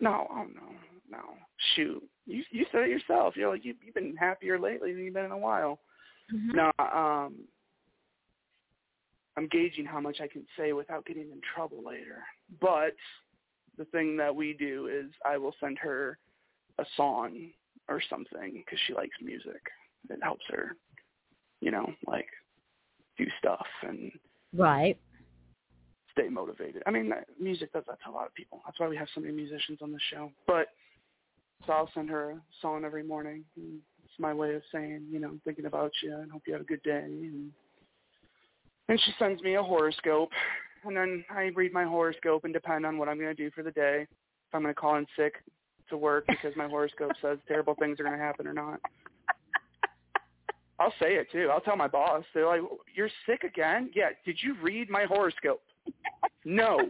No, oh no, no. Shoot, you you said it yourself. You're like you you've been happier lately than you've been in a while. Mhm. No, um, I'm gauging how much I can say without getting in trouble later. But the thing that we do is I will send her a song or something because she likes music. It helps her, you know, like do stuff and right stay motivated. I mean, music does that to a lot of people. That's why we have so many musicians on the show. But so I'll send her a song every morning. And it's my way of saying, you know, I'm thinking about you and hope you have a good day. And and she sends me a horoscope, and then I read my horoscope and depend on what I'm going to do for the day. If I'm going to call in sick to work because my horoscope says terrible things are going to happen or not. I'll say it too. I'll tell my boss. They're like, "You're sick again? Yeah. Did you read my horoscope? no,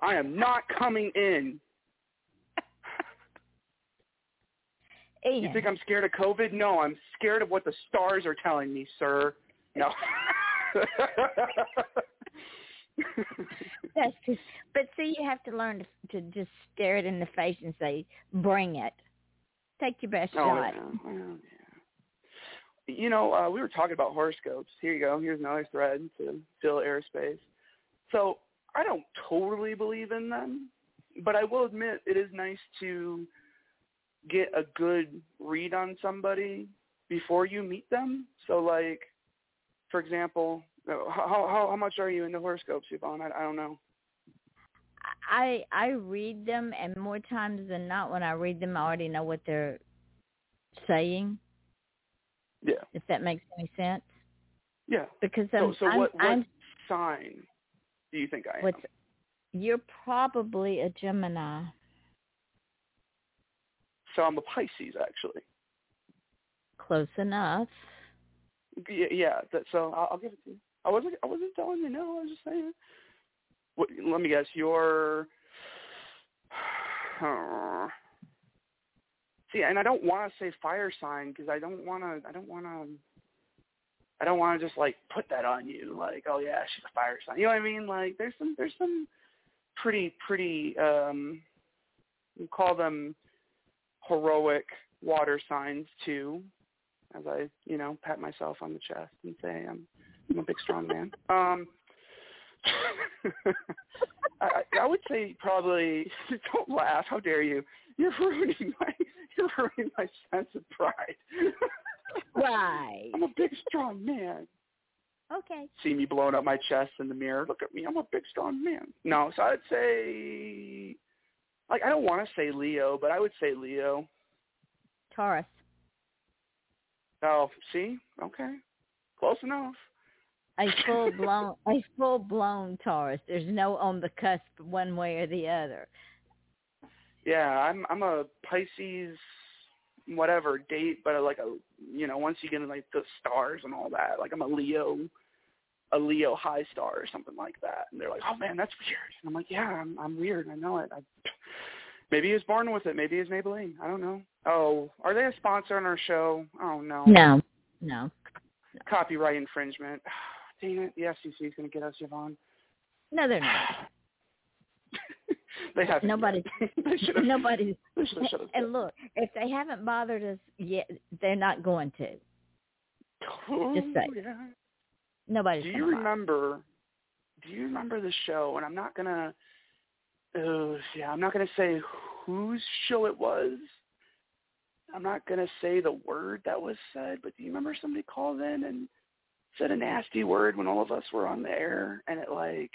I am not coming in. Ian. You think I'm scared of COVID? No, I'm scared of what the stars are telling me, sir. No. That's just, but see, you have to learn to, to just stare it in the face and say, "Bring it. Take your best oh, shot." Yeah. Well, yeah. You know, uh, we were talking about horoscopes. Here you go. Here's another thread to fill airspace. So I don't totally believe in them, but I will admit it is nice to get a good read on somebody before you meet them. So like, for example, uh, how how how much are you into horoscopes, Yvonne? I, I don't know. I I read them, and more times than not, when I read them, I already know what they're saying. Yeah. If that makes any sense. Yeah. Because So I'm, so I'm, what what I'm sign do you think I am? you're probably a Gemini. So I'm a Pisces actually. Close enough. Yeah, yeah. That, so I'll, I'll give it to you. I wasn't I wasn't telling you no. I was just saying. What, let me guess. You're. See, and I don't want to say fire sign because I don't want to. I don't want to. I don't want to just like put that on you, like, oh yeah, she's a fire sign. You know what I mean? Like, there's some, there's some pretty, pretty, um, we call them heroic water signs too. As I, you know, pat myself on the chest and say I'm, I'm a big strong man. Um, I, I would say probably. Don't laugh. How dare you? You're ruining my. You're ruining my sense of pride. Right. I'm a big strong man. Okay. See me blowing up my chest in the mirror. Look at me. I'm a big strong man. No, so I'd say. Like I don't want to say Leo, but I would say Leo. Taurus. Oh, see? Okay. Close enough. A full blown a full blown Taurus. There's no on the cusp one way or the other. Yeah, I'm I'm a Pisces whatever date, but like a you know, once you get in like the stars and all that, like I'm a Leo a Leo high star or something like that. And they're like, Oh man, that's weird and I'm like, Yeah, I'm I'm weird, I know it. I maybe he was born with it, maybe he's Maybelline. I don't know. Oh, are they a sponsor on our show? Oh no. No. No. Copyright infringement. Dang it, the FCC is gonna get us, Yvonne. No, they're not. they have Nobody. they Nobody. they should have shut us And look, if they haven't bothered us yet, they're not going to. Oh, just say. Oh, yeah. Nobody's. Do you bother. remember? Do you remember the show? And I'm not gonna. Uh, yeah, I'm not gonna say whose show it was. I'm not gonna say the word that was said, but do you remember somebody called in and said a nasty word when all of us were on the air, and it like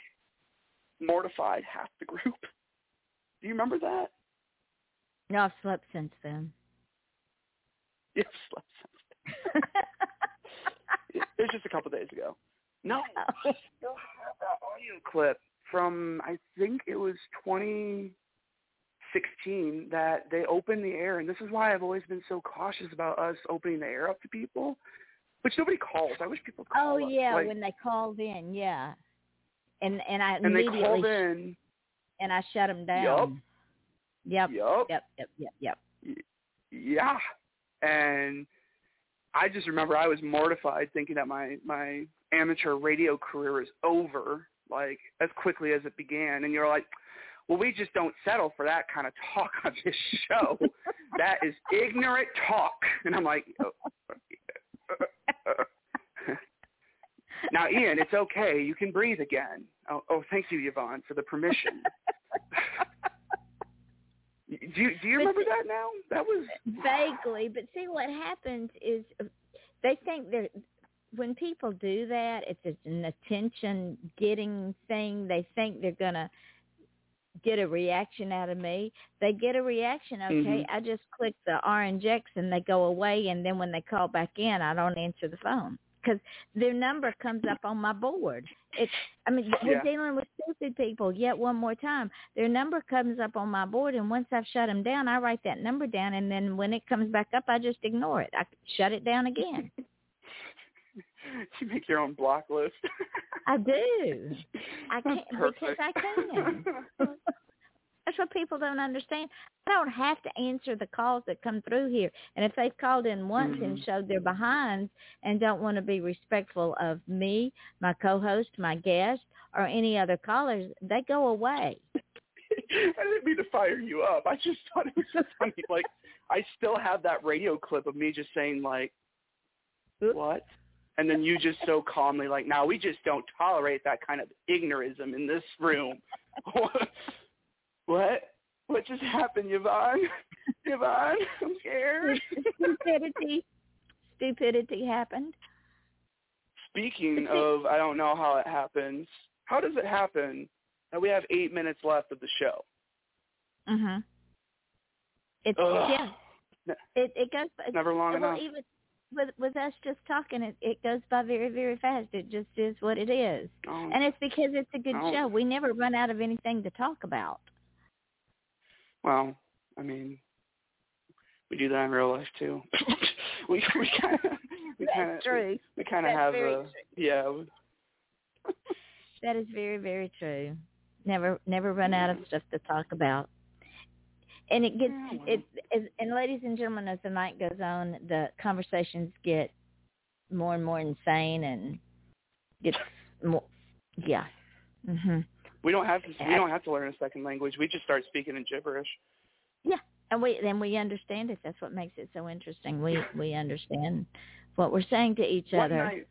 mortified half the group? Do you remember that? No, I've slept since then. you've slept Yes, it was just a couple days ago. No, I still have that audio clip from I think it was 2016 that they opened the air, and this is why I've always been so cautious about us opening the air up to people, which nobody calls. I wish people call oh yeah, like, when they called in, yeah. And and I and they immediately called in. and I shut them down. Yep. Yup. Yep. Yep. Yep. Yep. Yeah, and I just remember I was mortified thinking that my my amateur radio career was over like as quickly as it began and you're like well we just don't settle for that kind of talk on this show that is ignorant talk and i'm like oh. now, Ian, it's okay. You can breathe again. Oh, oh thank you, Yvonne, for the permission. do you do you remember that now? That was vaguely, but see what happens is they think they're when people do that, it's an attention getting thing. They think they're gonna get a reaction out of me. They get a reaction, okay. Mm-hmm. I just click the orange X and they go away and then when they call back in, I don't answer the phone because their number comes up on my board. It's I mean yeah. we're dealing with stupid people. Yet one more time, their number comes up on my board, and once I've shut them down, I write that number down, and then when it comes back up, I just ignore it. I shut it down again. you make your own block list. I do. I can't because I can. That's what people don't understand. I don't have to answer the calls that come through here. And if they've called in once mm-hmm. and showed their behinds and don't want to be respectful of me, my co-host, my guest, or any other callers, they go away. I didn't mean to fire you up. I just thought it was funny. Like I still have that radio clip of me just saying like, "What?" And then you just so calmly like, "Now we just don't tolerate that kind of ignorism in this room." what? What just happened, Yvonne? Yvonne, I'm scared. Stupidity. Stupidity happened. Speaking of, I don't know how it happens. How does it happen that we have eight minutes left of the show? Mhm. It's Ugh. yeah. It it goes. Never long well, enough. Even with with us just talking, it it goes by very very fast. It just is what it is, oh. and it's because it's a good Oh. show. We never run out of anything to talk about. Well, I mean, we do that in real life too. we we kind of we kind of true. we kind of have a true. yeah. That is very very true. Never never run out of stuff to talk about. And it gets Yeah, it as and ladies and gentlemen, as the night goes on, the conversations get more and more insane and gets more yeah. Mhm. We don't have to we don't have to learn a second language. We just start speaking in gibberish. Yeah, and we then we understand it. That's what makes it so interesting. We we understand what we're saying to each One other. night,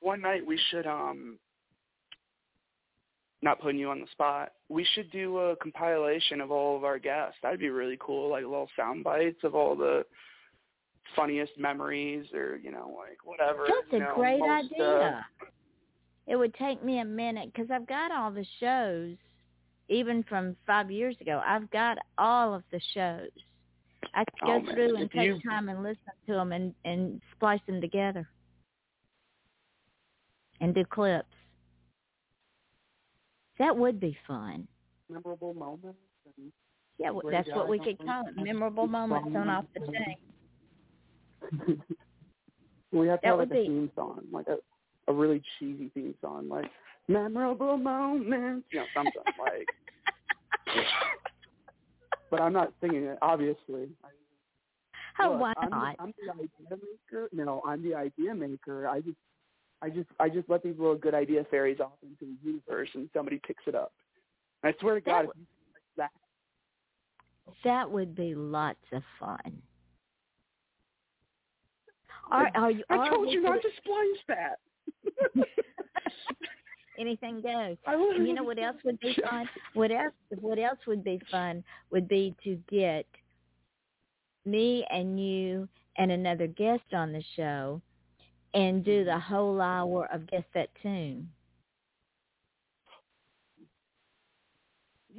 one night we should um. Not putting you on the spot. We should do a compilation of all of our guests. That'd be really cool, like little sound bites of all the funniest memories, or you know, like whatever. That's you a know, great most, uh, idea. It would take me a minute because I've got all the shows, even from five years ago. I've got all of the shows. I could go Oh, through and If take you- time and listen to them and and splice them together and do clips. That would be fun. memorable moments. And Yeah, well, that's what we could call it. Memorable moments on off the chain. we have to That have like a be- theme song, like a a really cheesy theme song, like memorable moments, you know, something like. But I'm not singing it, obviously. Oh, Look, why I'm not? The, I'm the idea maker. No, I'm the idea maker. I just, I just, I just let these little good idea fairies off into the universe, and somebody picks it up. And I swear to That God, would- if you like that, That would be lots of fun. Are, are you? I told you not put- to splice that. Anything goes. And you know what else would be fun? What else? What else would be fun would be to get me and you and another guest on the show and do the mm-hmm. whole hour of guess that tune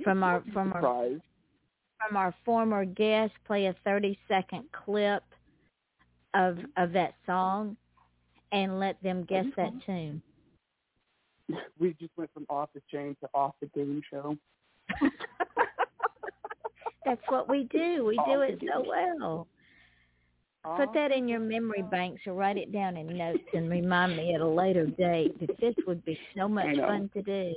from our from our from our former guest. Play a thirty second clip of of that song and let them guess that tune. We just went from off the chain to off the game show. That's what we do. We do it so well. Put that in your memory banks or write it down in notes and remind me at a later date that this would be so much fun to do.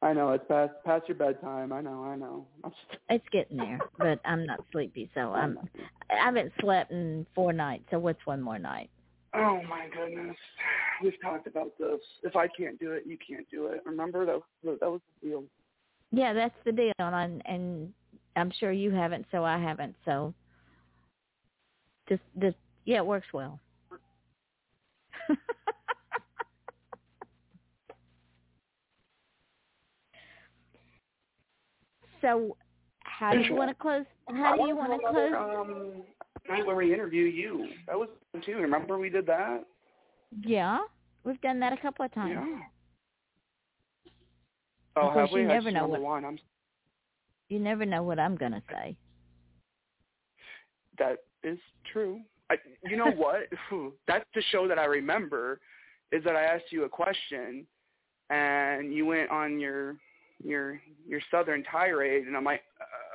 I know it's past past your bedtime. I know. I know. It's getting there, but I'm not sleepy, so I'm. I haven't slept in four nights. So what's one more night? Oh my goodness, we've talked about this. If I can't do it, you can't do it. Remember that was, that was the deal. Yeah, that's the deal, and and I'm sure you haven't, so I haven't. So just, just yeah, it works well. so, how do you want to close? How do you want to close? Um, night where we interview you. That was fun too. Remember we did that? Yeah, we've done that a couple of times. Yeah. Oh, have we? You never know what. One. I'm... You never know what I'm gonna say. That is true. I, you know what? That's the show that I remember is that I asked you a question and you went on your your your southern tirade and I'm like,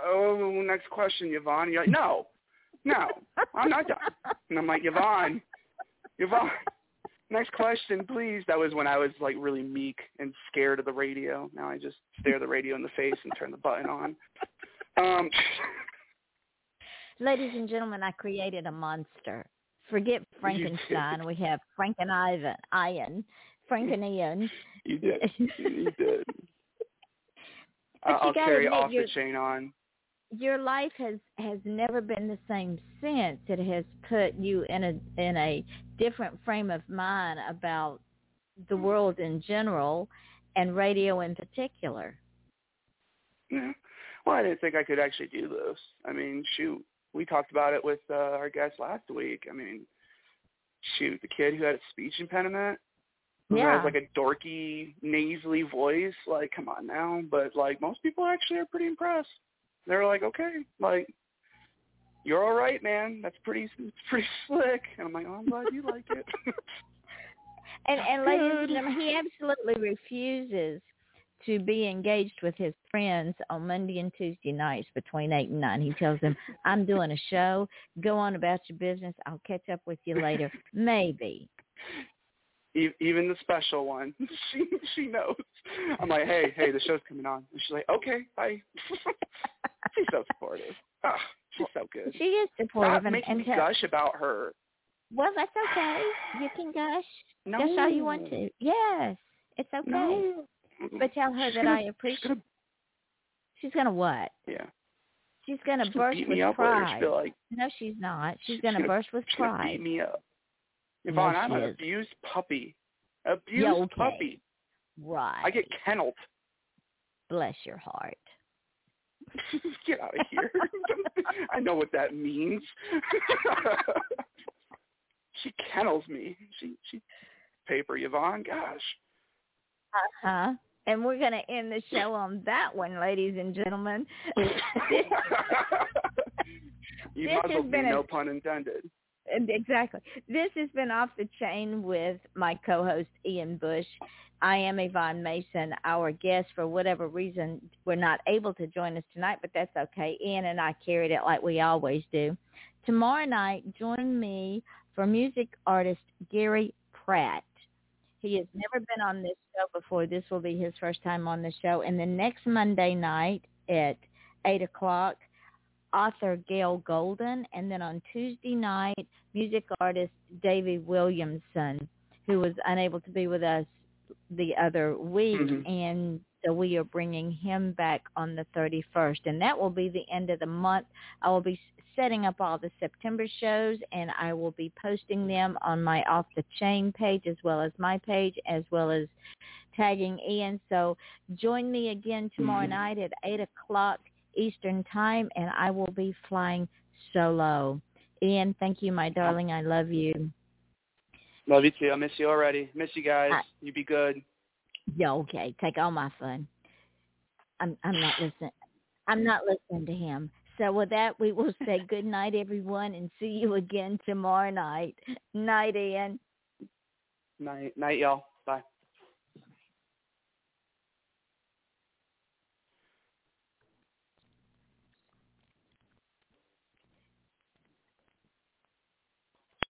oh, next question, Yvonne. You're like, no, no, I'm not done. And I'm like, Yvonne, Yvonne, next question, please. That was when I was like really meek and scared of the radio. Now I just stare the radio in the face and turn the button on. Um, Ladies and gentlemen, I created a monster. Forget Frankenstein. We have Frank and Ivan, Ian, Frank and Ian. you did. You did. But I'll you carry admit off the chain on. Your life has has never been the same since. It has put you in a in a different frame of mind about the hmm. world in general and radio in particular. Yeah. Well, I didn't think I could actually do this. I mean, shoot, we talked about it with uh, our guest last week. I mean, shoot, the kid who had a speech impediment, who Yeah. has like a dorky, nasally voice. Like, come on now. But like, most people actually are pretty impressed. They're like, okay, like, you're all right, man. That's pretty, it's pretty slick. And I'm like, oh, I'm glad you like it. And and ladies and gentlemen, he absolutely refuses to be engaged with his friends on Monday and Tuesday nights between eight and nine. He tells them, "I'm doing a show. Go on about your business. I'll catch up with you later. Maybe." Even the special one. She she knows. I'm like, hey, hey, the show's coming on. And she's like, okay, bye. she's so supportive. Ah, she's so good. She is supportive Stop and, making and me gush about her. well, that's okay. You can gush. No. Gush all you want to. Yes, it's okay. No. But tell her that gonna- I she's appreciate. gonna- She's gonna what? Yeah. She's gonna She's gonna burst beat with me up later. pride. Like, No, she's not. She's She's gonna gonna- burst with she's gonna beat pride. me up. No, Yvonne, I'm she an is. abused puppy. Abused Yeah, okay. puppy. Right. I get kenneled. Bless your heart. get out of here. I know what that means. she kennels me. She she paper Yvonne. Gosh. Uh-huh. And we're going to end the show on that one, ladies and gentlemen. you This has been a- no pun intended. exactly. This has been Off the Chain with my co-host, Ian Bush. I am Yvonne Mason. Our guest, for whatever reason, were not able to join us tonight, but that's okay. Ian and I carried it like we always do. Tomorrow night, join me for music artist Gary Pratt. He has never been on this show before. This will be his first time on the show. And the next Monday night at 8 o'clock, author Gail Golden. And then on Tuesday night, music artist Davy Williamson, who was unable to be with us the other week. Mhm. And so we are bringing him back on the 31st. And that will be the end of the month. I will be setting up all the September shows and I will be posting them on my Off the Chain page as well as my page as well as tagging Ian. So join me again tomorrow Mhm. night at 8 o'clock Eastern Time and I will be flying solo. Ian, thank you, my darling. I love you. Love you too. I miss you already. Miss you guys. I- you be good. Yeah, okay. Take all my fun. I'm I'm not listening. I'm not listening to him. So with that, we will say good night, everyone, and see you again tomorrow night. Night, Ian. Night night y'all.